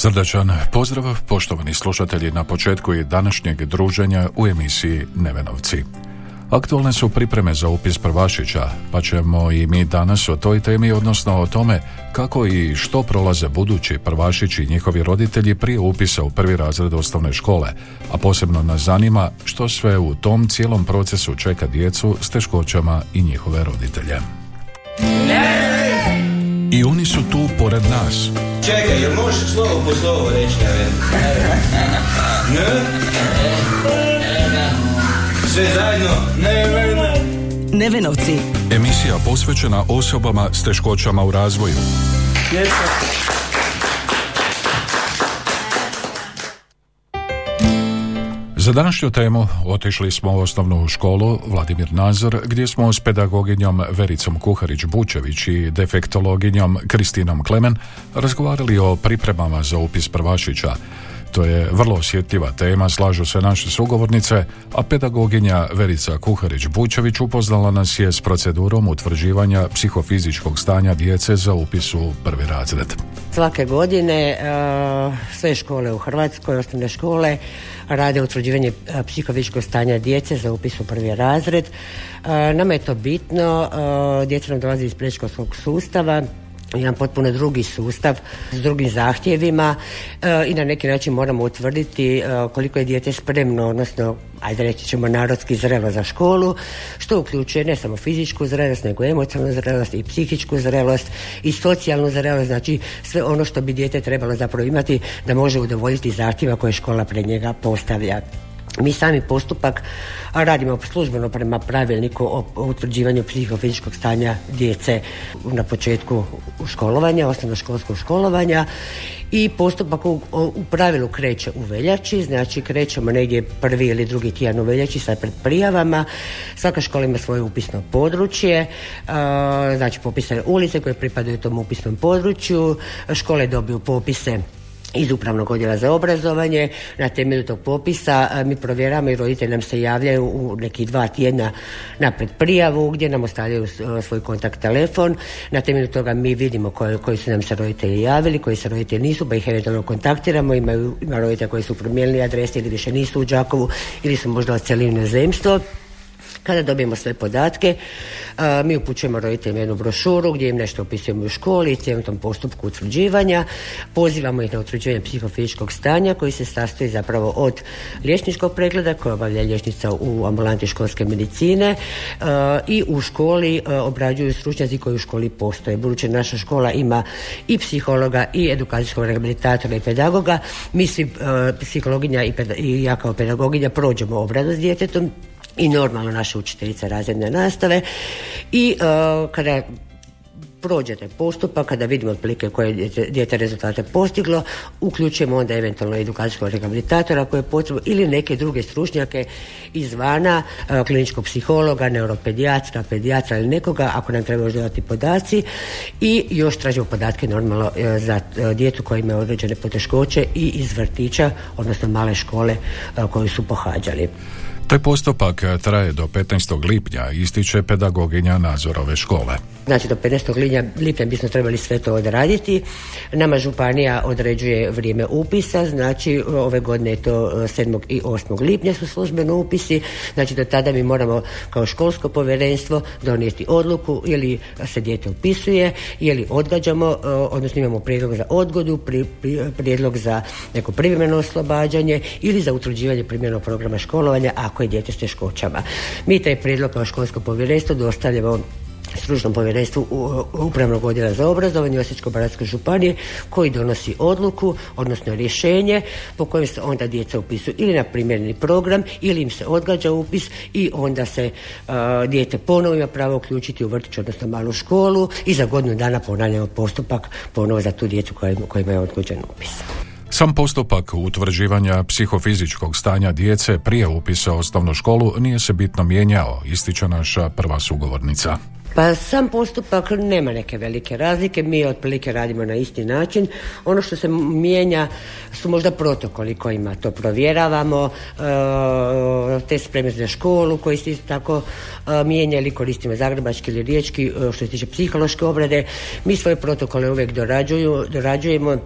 Srdačan pozdrav, poštovani slušatelji na početku i današnjeg druženja u emisiji Nevenovci. Aktualne su pripreme za upis prvašića, pa ćemo i mi danas o toj temi, odnosno o tome kako i što prolaze budući prvašići i njihovi roditelji prije upisa u prvi razred osnovne škole, a posebno nas zanima što sve u tom cijelom procesu čeka djecu s teškoćama i njihove roditelje. I oni su tu pored nas. Čekaj, jel možeš slovo po slovo reći, ja Ne? Sve zajedno? Ne, ne, ne. Nevenovci. Emisija posvećena osobama s teškoćama u razvoju. Za današnju temu otišli smo u osnovnu školu Vladimir Nazor gdje smo s pedagoginjom Vericom Kuharić-Bučević i defektologinjom Kristinom Klemen razgovarali o pripremama za upis prvašića. To je vrlo osjetljiva tema, slažu se naše sugovornice, a pedagoginja Verica Kuharić-Bučević upoznala nas je s procedurom utvrđivanja psihofizičkog stanja djece za upis u prvi razred. Svake godine e, sve škole u Hrvatskoj, osnovne škole, rade utvrđivanje e, psihofizičkog stanja djece za upis u prvi razred. E, Nama je to bitno, djeca nam dolazi iz predškolskog sustava, jedan potpuno drugi sustav s drugim zahtjevima e, i na neki način moramo utvrditi e, koliko je dijete spremno, odnosno ajde reći ćemo narodski zrelo za školu, što uključuje ne samo fizičku zrelost, nego emocionalnu zrelost i psihičku zrelost i socijalnu zrelost, znači sve ono što bi dijete trebalo zapravo imati da može udovoljiti zahtjeva koje škola pred njega postavlja. Mi sami postupak radimo službeno prema pravilniku o utvrđivanju psihofizičkog stanja djece na početku školovanja, osnovnoškolskog školovanja i postupak u, u pravilu kreće u veljači, znači krećemo negdje prvi ili drugi tjedan u veljači sa pred prijavama. Svaka škola ima svoje upisno područje, znači popisane ulice koje pripadaju tom upisnom području, škole dobiju popise iz upravnog odjela za obrazovanje. Na temelju tog popisa mi provjeramo i roditelji nam se javljaju u nekih dva tjedna napred prijavu gdje nam ostavljaju svoj kontakt telefon. Na temelju toga mi vidimo koji, koji su nam se roditelji javili, koji se roditelji nisu, pa ih eventualno kontaktiramo. Imaju, ima roditelja koji su promijenili adrese ili više nisu u Đakovu ili su možda u inozemstvo. Kada dobijemo sve podatke, a, mi upućujemo roditeljima jednu brošuru gdje im nešto opisujemo u školi i cijelom tom postupku utvrđivanja. Pozivamo ih na utvrđivanje psihofizičkog stanja koji se sastoji zapravo od liječničkog pregleda koje obavlja liječnica u ambulanti školske medicine a, i u školi a, obrađuju stručnjaci koji u školi postoje. Budući naša škola ima i psihologa i edukacijskog rehabilitatora i pedagoga, mi svi psihologinja i, peda- i ja kao pedagoginja prođemo obradu s djetetom i normalno naša učiteljica razredne nastave i e, kada prođe taj postupak, kada vidimo otprilike koje dijete rezultate postiglo, uključujemo onda eventualno edukacijskog rehabilitatora koje je potrebno ili neke druge stručnjake izvana, e, kliničkog psihologa, neuropedijatra, pedijatra ili nekoga, ako nam treba još dodati podaci i još tražimo podatke normalno e, za djecu koja ima određene poteškoće i iz vrtića, odnosno male škole koju su pohađali. Taj postupak traje do 15. lipnja, ističe pedagoginja nadzorove škole. Znači do 15. lipnja, lipnja bismo trebali sve to odraditi. Nama županija određuje vrijeme upisa, znači ove godine je to e, 7. i 8. lipnja su službeno upisi, znači do tada mi moramo kao školsko povjerenstvo donijeti odluku ili se dijete upisuje ili odgađamo, e, odnosno imamo prijedlog za odgodu, pri- pri- prijedlog za neko privremeno oslobađanje ili za utvrđivanje primjerenog programa školovanja ako je dijete s teškoćama. Mi taj prijedlog kao školsko povjerenstvo dostavljamo stručnom povjerenstvu Upravnog odjela za obrazovanje Osječko-baranjske županije koji donosi odluku, odnosno rješenje po kojem se onda djeca upisuju ili na primjerni program ili im se odgađa upis i onda se uh, dijete ponovo ima pravo uključiti u vrtić, odnosno malu školu i za godinu dana ponavljamo postupak ponovo za tu djecu kojima je odgođen upis. Sam postupak utvrđivanja psihofizičkog stanja djece prije upisa u osnovnu školu nije se bitno mijenjao, ističe naša prva sugovornica. Pa sam postupak nema neke velike razlike, mi otprilike radimo na isti način. Ono što se mijenja su možda protokoli kojima to provjeravamo, e, te spreme za školu koji se isto tako e, mijenja ili koristimo zagrebački ili riječki e, što se tiče psihološke obrade. Mi svoje protokole uvijek dorađuju, dorađujemo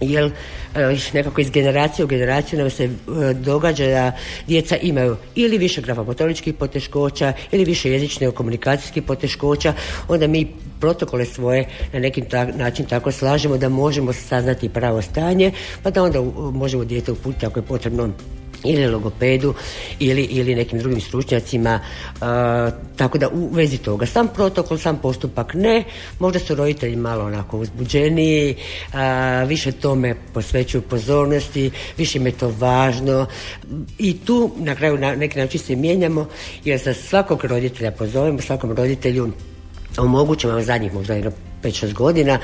jer nekako iz generacije u generaciju nam se e, događa da djeca imaju ili više grafomotoričkih poteškoća ili više jezičnih komunikacijskih poteškoća, onda mi protokole svoje na neki način tako slažemo da možemo saznati pravo stanje, pa da onda možemo dijete uputiti ako je potrebno ili logopedu ili, ili nekim drugim stručnjacima tako da u vezi toga sam protokol, sam postupak ne možda su roditelji malo onako uzbuđeniji više tome posvećuju pozornosti više im je to važno. I tu na kraju na neki način se mijenjamo jer za svakog roditelja pozovemo svakom roditelju omogućimo zadnjih možda jedno 5-6 godina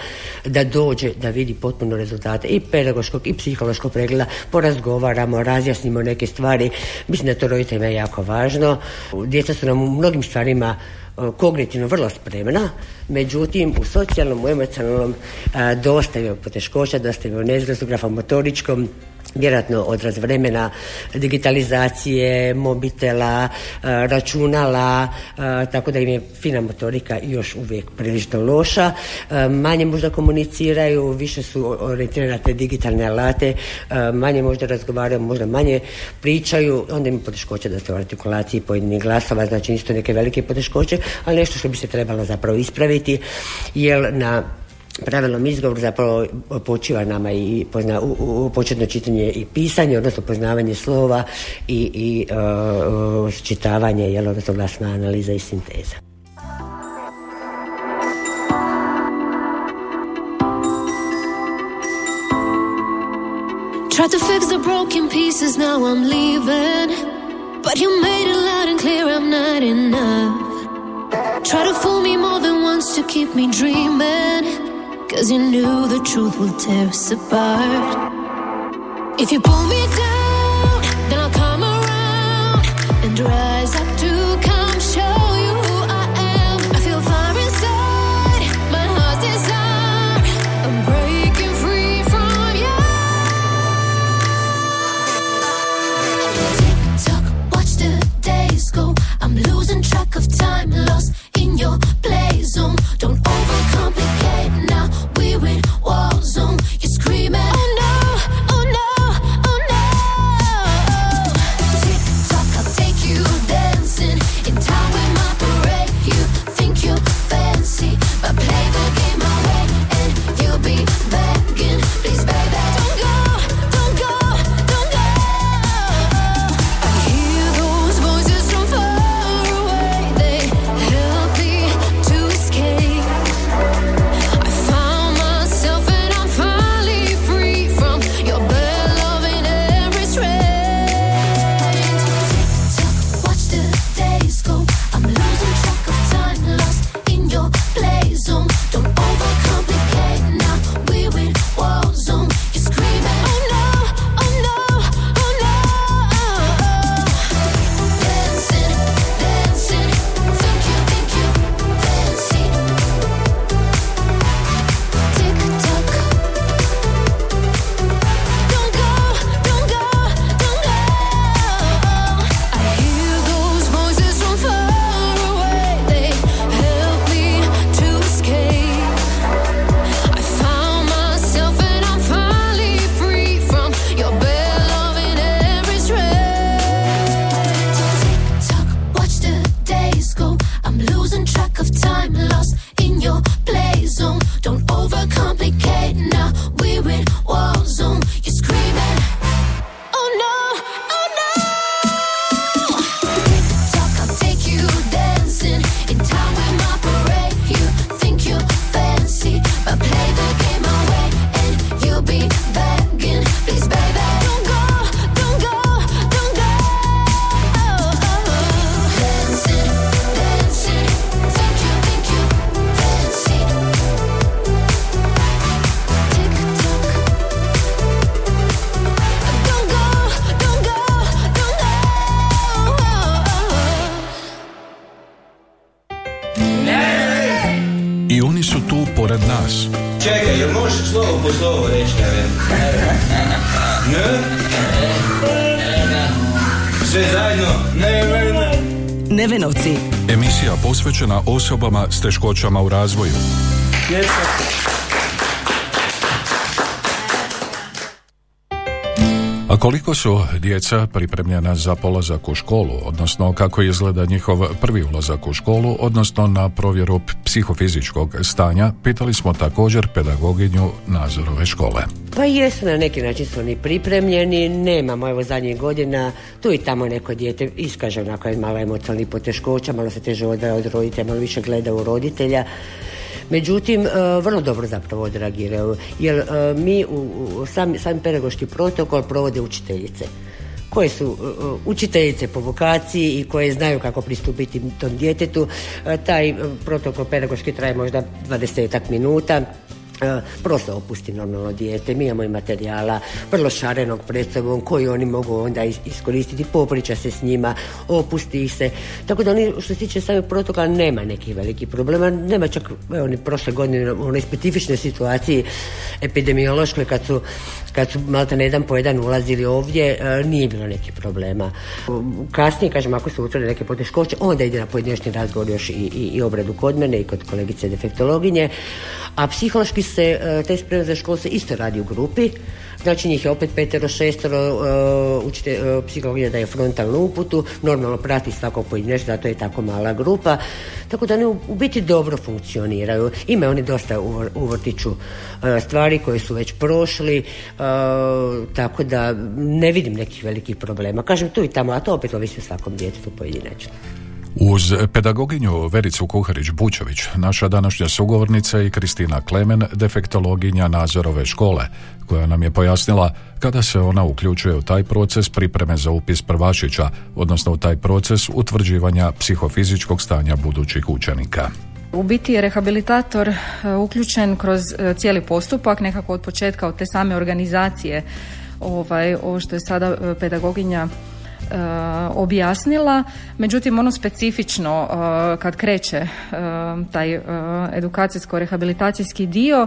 da dođe da vidi potpuno rezultate i pedagoškog i psihološkog pregleda, porazgovaramo, razjasnimo neke stvari. Mislim da to roditeljima je jako važno. Djeca su nam u mnogim stvarima e, kognitivno vrlo spremna, međutim u socijalnom, u emocionalnom e, dosta je poteškoća, dosta je nezgledu, grafomotoričkom, vjerojatno odraz vremena digitalizacije, mobitela, e, računala, e, tako da im je fina motorika još uvijek prilično loša. E, manje možda komuniciraju, više su orijentirane na te digitalne alate, manje možda razgovaraju, možda manje pričaju, onda ima poteškoće da se u artikulaciji pojedinih glasova, znači isto neke velike poteškoće, ali nešto što bi se trebalo zapravo ispraviti, jer na pravilnom izgovoru zapravo počiva nama i pozna, u, u, početno čitanje i pisanje, odnosno poznavanje slova i, i uh, čitavanje, jel, odnosno glasna analiza i sinteza. Tried to fix the broken pieces, now I'm leaving. But you made it loud and clear I'm not enough. Try to fool me more than once to keep me dreaming. Cause you knew the truth will tear us apart. If you pull me down, then I'll come around and rise up Nevenovci. Emisija posvećena osobama s teškoćama u razvoju. A koliko su djeca pripremljena za polazak u školu, odnosno kako izgleda njihov prvi ulazak u školu, odnosno na provjeru psihofizičkog stanja, pitali smo također pedagoginju Nazorove škole. Pa jesu, na neki način su oni pripremljeni, nemamo evo zadnjih godina, tu i tamo neko dijete iskaže onako malo emocionalnih poteškoća, malo se teže odaje od roditelja, malo više gleda u roditelja. Međutim, e, vrlo dobro zapravo odreagiraju, jer e, mi u, sam, sam pedagoški protokol provode učiteljice koje su e, učiteljice po vokaciji i koje znaju kako pristupiti tom djetetu. Taj protokol pedagoški traje možda 20 minuta prosto opusti normalno dijete. Mi imamo i materijala vrlo šarenog pred sobom koji oni mogu onda iskoristiti, popriča se s njima, opusti se. Tako da oni što se tiče samog protokola nema nekih velikih problema. Nema čak evo, ni prošle godine u onoj specifičnoj situaciji epidemiološkoj kad su, kad su malta na jedan po jedan ulazili ovdje, e, nije bilo nekih problema. Kasnije, kažem, ako se utvrde neke poteškoće, onda ide na pojedinačni razgovor još i, i, i obradu kod mene i kod kolegice defektologinje. A psihološki se, e, te spremne za školu se isto radi u grupi. Znači njih je opet petero, šestero, uh, učite, uh, psihologija daje frontalnu uputu, normalno prati svakog pojedinačno, zato je tako mala grupa. Tako da oni u, u biti dobro funkcioniraju. Imaju oni dosta u, u vrtiću stvari koje su već prošli, tako da ne vidim nekih velikih problema. Kažem tu i tamo, a to opet ovisi o svakom djetetu pojedinačno. Uz pedagoginju Vericu Kuharić-Bučević, naša današnja sugovornica i Kristina Klemen, defektologinja Nazorove škole, koja nam je pojasnila kada se ona uključuje u taj proces pripreme za upis prvašića, odnosno u taj proces utvrđivanja psihofizičkog stanja budućih učenika. U biti je rehabilitator e, uključen kroz e, cijeli postupak, nekako od početka, od te same organizacije, ovaj, ovo što je sada e, pedagoginja objasnila, međutim ono specifično e, kad kreće e, taj edukacijsko-rehabilitacijski dio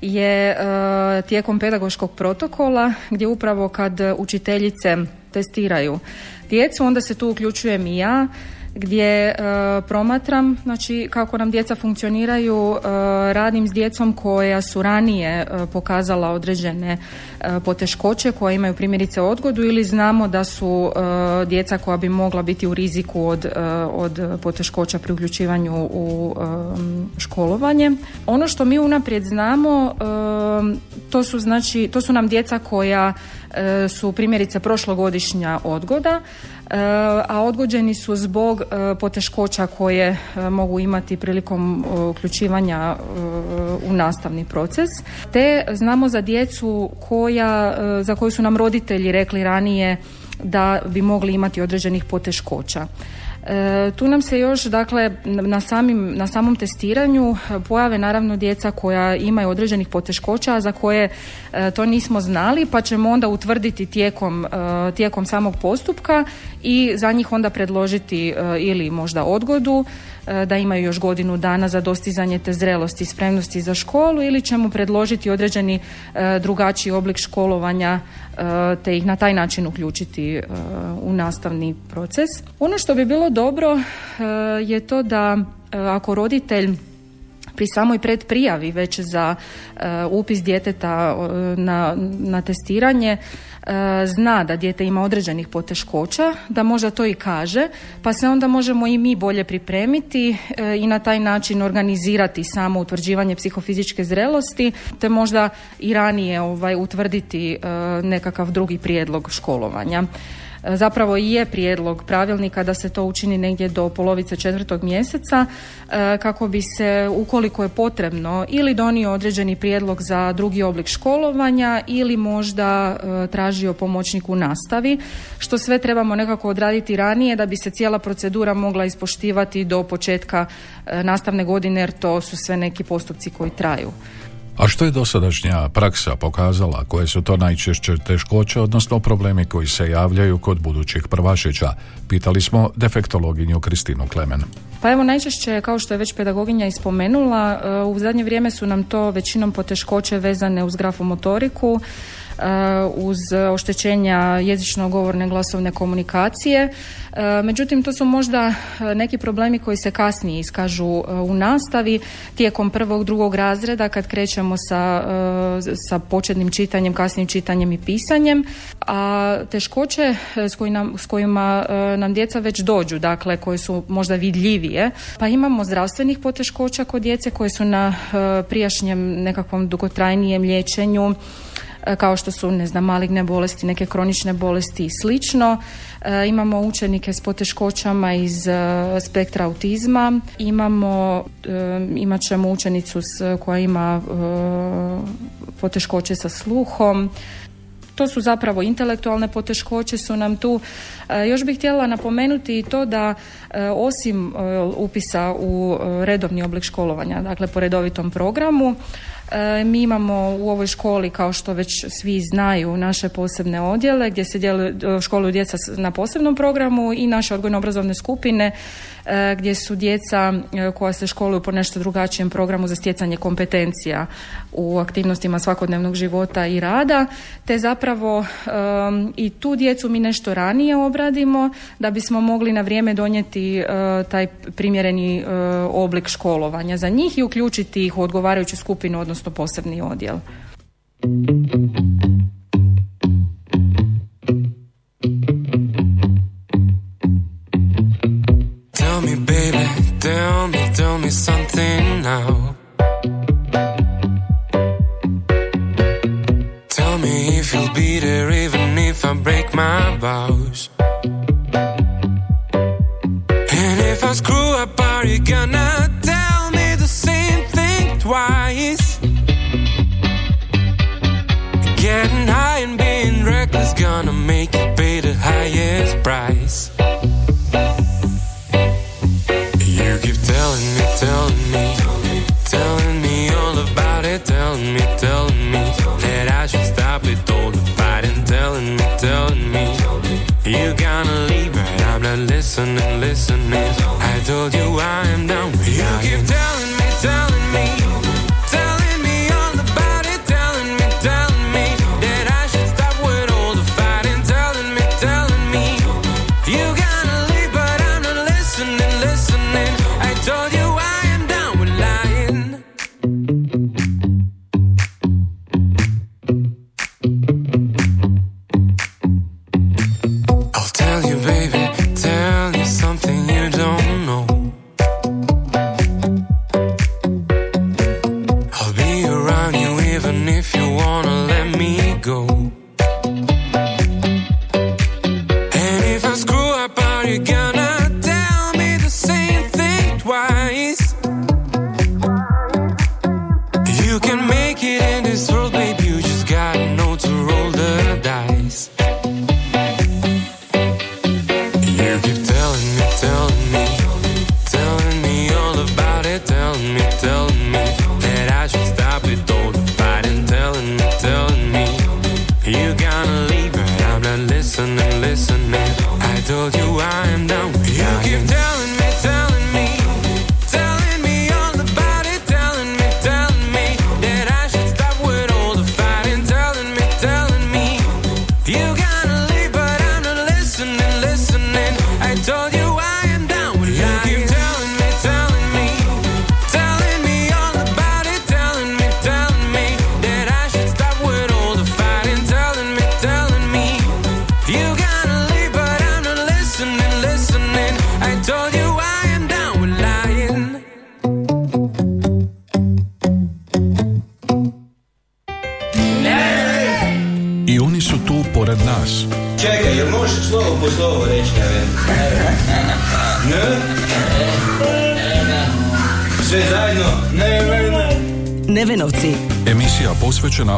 je tijekom pedagoškog protokola gdje upravo kad učiteljice testiraju djecu, onda se tu uključujem i ja gdje e, promatram znači kako nam djeca funkcioniraju e, radim s djecom koja su ranije e, pokazala određene poteškoće koje imaju primjerice odgodu ili znamo da su djeca koja bi mogla biti u riziku od, od poteškoća pri uključivanju u školovanje. Ono što mi unaprijed znamo to su znači to su nam djeca koja su primjerice prošlogodišnja odgoda a odgođeni su zbog e, poteškoća koje e, mogu imati prilikom e, uključivanja u nastavni proces. Te znamo za djecu koja, za koju su nam roditelji rekli ranije da bi mogli imati određenih poteškoća. E, tu nam se još dakle na, samim, na samom testiranju pojave naravno djeca koja imaju određenih poteškoća za koje e, to nismo znali pa ćemo onda utvrditi tijekom, e, tijekom samog postupka i za njih onda predložiti ili možda odgodu da imaju još godinu dana za dostizanje te zrelosti i spremnosti za školu ili ćemo predložiti određeni drugačiji oblik školovanja te ih na taj način uključiti u nastavni proces. Ono što bi bilo dobro e, je to da e, ako roditelj pri samoj predprijavi već za e, upis djeteta na, na testiranje zna da dijete ima određenih poteškoća, da možda to i kaže, pa se onda možemo i mi bolje pripremiti i na taj način organizirati samo utvrđivanje psihofizičke zrelosti, te možda i ranije ovaj, utvrditi nekakav drugi prijedlog školovanja. Zapravo i je prijedlog pravilnika da se to učini negdje do polovice četvrtog mjeseca e, kako bi se ukoliko je potrebno ili donio određeni prijedlog za drugi oblik školovanja ili možda e, tražio pomoćnik u nastavi što sve trebamo nekako odraditi ranije da bi se cijela procedura mogla ispoštivati do početka e, nastavne godine jer to su sve neki postupci koji traju. A što je dosadašnja praksa pokazala? Koje su to najčešće teškoće, odnosno problemi koji se javljaju kod budućih prvašića? Pitali smo defektologinju Kristinu Klemen. Pa evo najčešće, kao što je već pedagoginja ispomenula, e, u zadnje vrijeme su nam to većinom poteškoće vezane uz grafomotoriku, uz oštećenja jezično-govorne glasovne komunikacije. E, međutim, to su možda neki problemi koji se kasnije iskažu u nastavi tijekom prvog, drugog razreda kad krećemo sa, sa početnim čitanjem, kasnim čitanjem i pisanjem. A teškoće s, s kojima nam djeca već dođu, dakle koje su možda vidljivije, pa imamo zdravstvenih poteškoća kod djece koje su na prijašnjem nekakvom dugotrajnijem liječenju kao što su ne znam maligne bolesti, neke kronične bolesti i slično. E, imamo učenike s poteškoćama iz e, spektra autizma, imamo imat ćemo učenicu koja ima poteškoće sa sluhom. To su zapravo intelektualne poteškoće su nam tu. Još bih htjela napomenuti i to da osim upisa u redovni oblik školovanja, dakle po redovitom programu, E, mi imamo u ovoj školi, kao što već svi znaju, naše posebne odjele gdje se djeluju, školuju djeca na posebnom programu i naše odgojno-obrazovne skupine E, gdje su djeca e, koja se školuju po nešto drugačijem programu za stjecanje kompetencija u aktivnostima svakodnevnog života i rada, te zapravo i tu djecu mi nešto ranije obradimo da bismo mogli na vrijeme donijeti e, taj primjereni oblik školovanja za njih i uključiti ih u odgovarajuću skupinu, odnosno posebni odjel. Tell me, tell me something begun.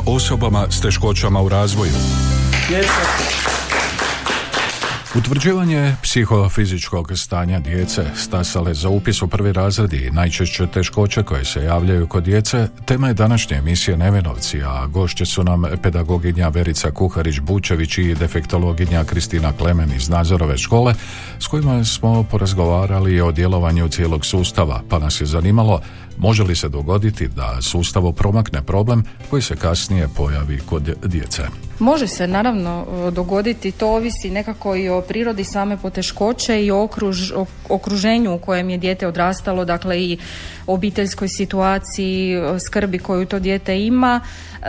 Osobama s teškoćama u razvoju. Utvrđivanje psihofizičkog stanja djece stasale za upis u prvi razred i najčešće teškoće koje se javljaju kod djece tema je današnje emisije Nevenovci, a gošće su nam pedagoginja Verica Kuharić-Bučević i defektologinja Kristina Klemen iz Nazorove škole s kojima smo porazgovarali o djelovanju cijelog sustava, pa nas je zanimalo može li se dogoditi da sustavu promakne problem koji se kasnije pojavi kod djece. Može se naravno dogoditi, to ovisi nekako i o prirodi same poteškoće i okruž, okruženju u kojem je dijete odrastalo, dakle i obiteljskoj situaciji, skrbi koju to dijete ima. E,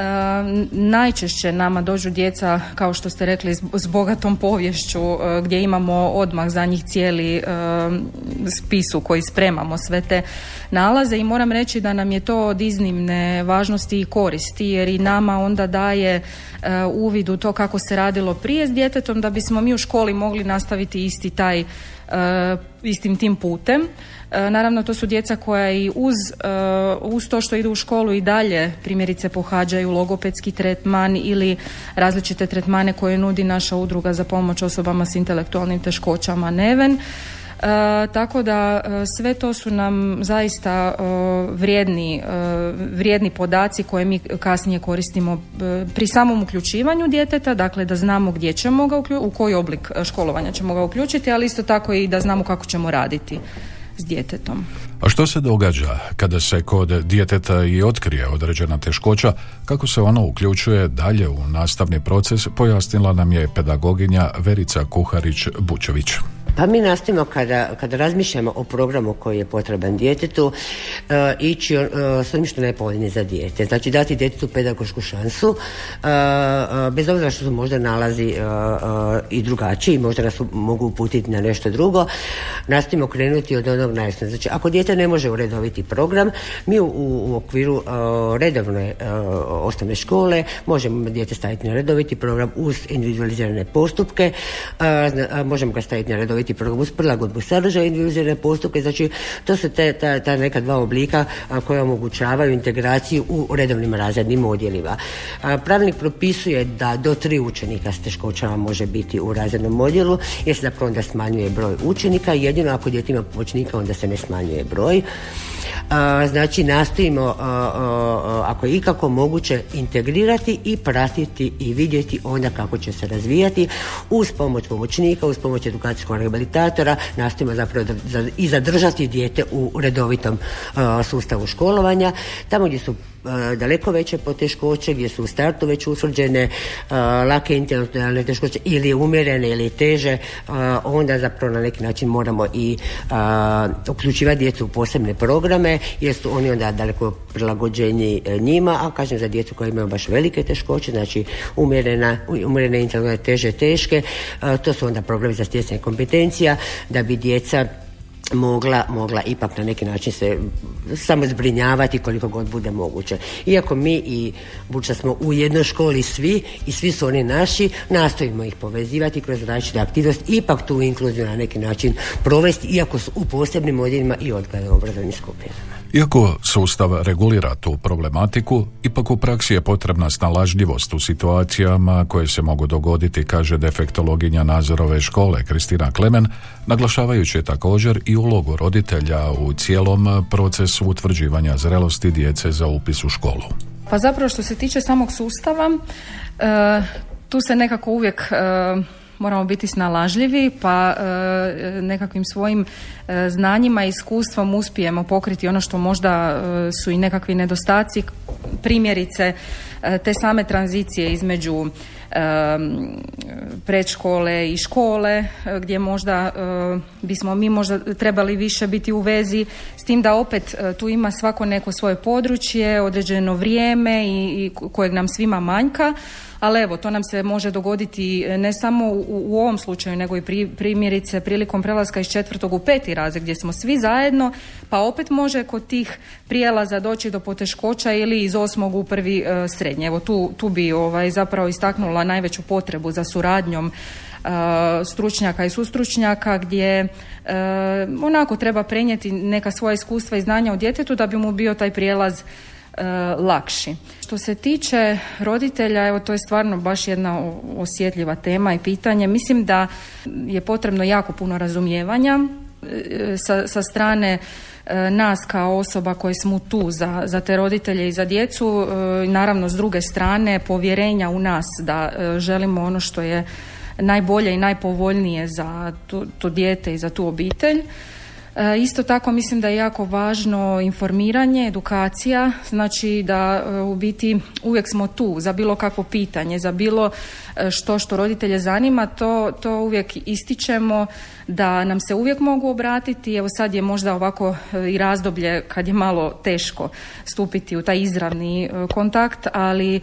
najčešće nama dođu djeca, kao što ste rekli, s, bogatom povješću e, gdje imamo odmah za njih cijeli e, spisu koji spremamo sve te nalaze i moram reći da nam je to od iznimne važnosti i koristi jer i nama onda daje uvid u to kako se radilo prije s djetetom da bismo mi u školi mogli nastaviti isti taj istim tim putem. E, naravno, to su djeca koja i uz, e, uz to što idu u školu i dalje primjerice pohađaju logopedski tretman ili različite tretmane koje nudi naša udruga za pomoć osobama s intelektualnim teškoćama Neven. E, tako da sve to su nam zaista vrijedni, vrijedni podaci koje mi kasnije koristimo pri samom uključivanju djeteta, dakle da znamo gdje ćemo ga uključiti, u koji oblik školovanja ćemo ga uključiti, ali isto tako i da znamo kako ćemo raditi s djetetom. A što se događa kada se kod djeteta i otkrije određena teškoća, kako se ono uključuje dalje u nastavni proces, pojasnila nam je pedagoginja Verica Kuharić-Bučević. Pa mi nastojimo kada, kada razmišljamo o programu koji je potreban djetetu uh, ići uh, s onim što za dijete. Znači dati djetetu pedagošku šansu uh, bez obzira što su možda nalazi i drugačiji, možda nas mogu uputiti na nešto drugo. Nastojimo krenuti od onog najsnog. Znači ako dijete ne može uredoviti program, mi u, u okviru redovne osnovne škole možemo dijete staviti na redoviti program uz individualizirane postupke, možemo ga staviti na redoviti program uz prilagodbu sadržaja individualne postupke, znači to su te, ta, ta neka dva oblika a, koja omogućavaju integraciju u redovnim razrednim odjelima. A, pravilnik propisuje da do tri učenika s teškoćama može biti u razrednom odjelu, jer se zapravo onda smanjuje broj učenika, jedino ako dijete ima pomoćnika onda se ne smanjuje broj znači nastojimo ako je ikako moguće integrirati i pratiti i vidjeti onda kako će se razvijati uz pomoć pomoćnika, uz pomoć edukacijskog rehabilitatora nastojimo zapravo i zadržati dijete u redovitom sustavu školovanja tamo gdje su daleko veće poteškoće gdje su u startu već utvrđene e, lake intelektualne teškoće ili umjerene ili teže e, onda zapravo na neki način moramo i uključivati djecu u posebne programe jer su oni onda daleko prilagođeni njima a kažem za djecu koja imaju baš velike teškoće znači umjerena, umjerene intelektualne teže teške to su onda programi za stjecanje kompetencija da bi djeca mogla, mogla ipak na neki način se samo zbrinjavati koliko god bude moguće. Iako mi i budući smo u jednoj školi svi i svi su oni naši, nastojimo ih povezivati kroz različite aktivnosti, ipak tu inkluziju na neki način provesti, iako su u posebnim odjelima i odgledno obrazovnim skupinama. Iako sustav regulira tu problematiku, ipak u praksi je potrebna snalažljivost u situacijama koje se mogu dogoditi, kaže defektologinja Nazorove škole Kristina Klemen, naglašavajući također i ulogu roditelja u cijelom procesu utvrđivanja zrelosti djece za upis u školu. Pa zapravo što se tiče samog sustava, e, tu se nekako uvijek e, moramo biti snalažljivi pa e, nekakvim svojim e, znanjima i iskustvom uspijemo pokriti ono što možda e, su i nekakvi nedostaci primjerice te same tranzicije između predškole i škole gdje možda bismo mi možda trebali više biti u vezi s tim da opet tu ima svako neko svoje područje, određeno vrijeme i, i kojeg nam svima manjka ali evo, to nam se može dogoditi e, ne samo u, u ovom slučaju, nego i pri, primjerice prilikom prelaska iz četvrtog u peti razred gdje smo svi zajedno, pa opet može kod tih prijelaza doći do poteškoća ili iz osmog u prvi e, srednje. Evo tu, tu bi ovaj, zapravo istaknula najveću potrebu za suradnjom e, stručnjaka i sustručnjaka gdje onako treba prenijeti neka svoja iskustva i znanja u djetetu da bi mu bio taj prijelaz lakši. Što se tiče roditelja, evo to je stvarno baš jedna osjetljiva tema i pitanje. Mislim da je potrebno jako puno razumijevanja sa, sa strane E, nas kao osoba koji smo tu za, za te roditelje i za djecu, e, naravno s druge strane povjerenja u nas da e, želimo ono što je najbolje i najpovoljnije za to dijete i za tu obitelj. E, isto tako mislim da je jako važno informiranje, edukacija, znači da e, u biti uvijek smo tu za bilo kakvo pitanje, za bilo e, što što roditelje zanima, to, to uvijek ističemo da nam se uvijek mogu obratiti. Evo sad je možda ovako i razdoblje kad je malo teško stupiti u taj izravni kontakt, ali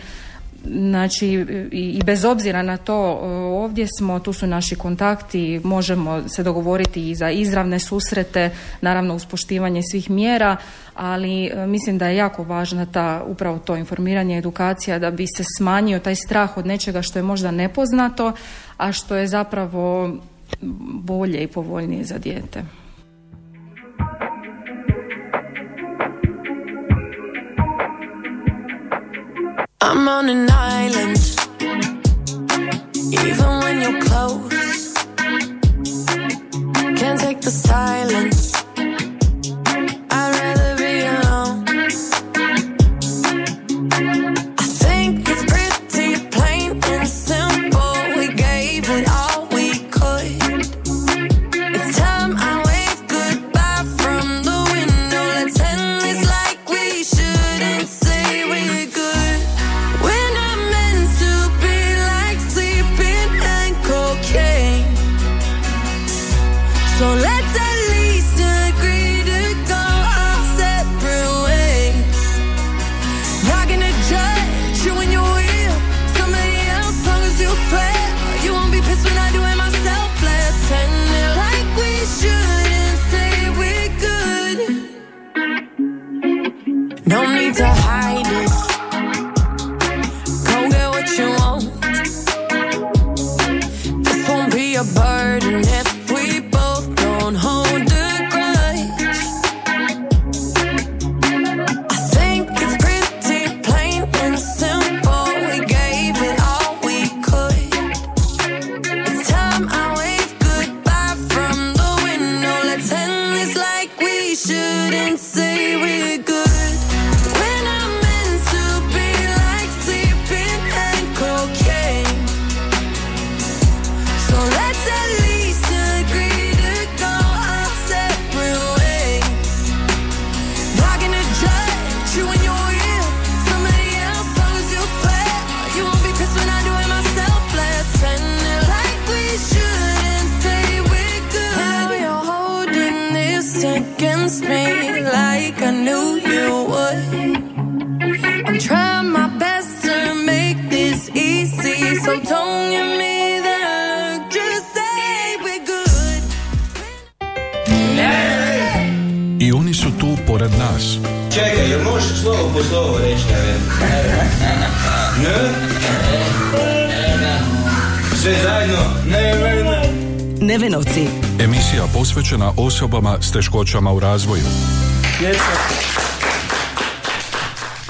Znači i bez obzira na to ovdje smo, tu su naši kontakti, možemo se dogovoriti i za izravne susrete, naravno uz poštivanje svih mjera, ali e, mislim da je jako važna ta upravo to informiranje, edukacija da bi se smanjio taj strah od nečega što je možda nepoznato, a što je zapravo bolje i povoljnije za dijete. I'm on an island, So let's said posvećena osobama s teškoćama u razvoju.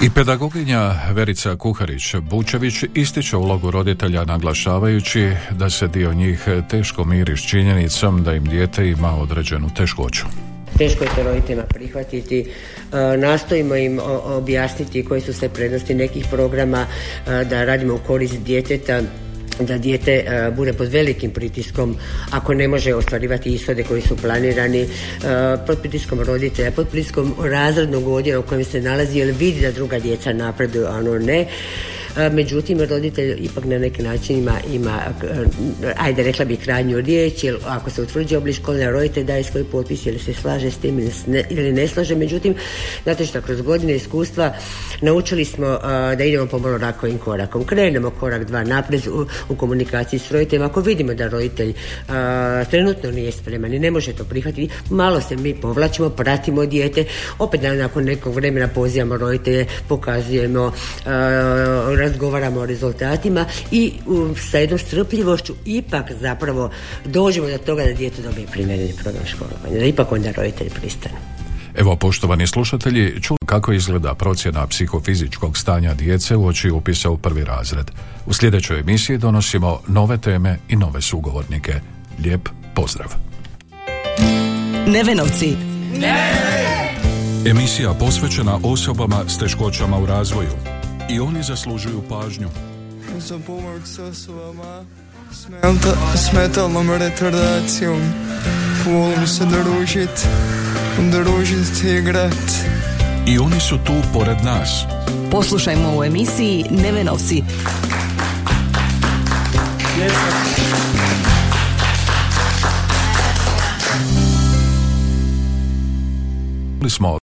I pedagoginja Verica Kuharić-Bučević ističe ulogu roditelja naglašavajući da se dio njih teško miri s činjenicom da im dijete ima određenu teškoću. Teško je to roditeljima prihvatiti, e, nastojimo im objasniti koji su sve prednosti nekih programa, e, da radimo u korist djeteta, da dijete e, bude pod velikim pritiskom ako ne može ostvarivati ishode koji su planirani e, pod pritiskom roditelja, pod pritiskom razrednog odjela u kojem se nalazi jer vidi da druga djeca napreduju, a ono ne međutim roditelj ipak na neki način ima, ima ajde rekla bih krajnju riječ jer ako se utvrđuje oblik školne roditelj daje svoj potpis ili se slaže s tim ili ne, slaže. Međutim znate što kroz godine iskustva naučili smo da idemo pomalo rakovim korakom. Krenemo korak dva naprijed u, komunikaciji s roditeljem. Ako vidimo da roditelj trenutno nije spreman i ne može to prihvatiti malo se mi povlačimo pratimo dijete. Opet nakon nekog vremena pozivamo roditelje pokazujemo razgovaramo o rezultatima i sa jednom strpljivošću ipak zapravo dođemo do toga da dijete dobije primjereni program školovanja, da ipak onda roditelji pristanu. Evo, poštovani slušatelji, čuli kako izgleda procjena psihofizičkog stanja djece u oči upisa u prvi razred. U sljedećoj emisiji donosimo nove teme i nove sugovornike. Lijep pozdrav. Nevenovci. Emisija posvećena osobama s teškoćama u razvoju. I oni zaslužuju pažnju. Za pomoć s osobama s metalnom retardacijom. Volim se družit, družit i igrat. I oni su tu pored nas. Poslušajmo u emisiji Nevenovci. smo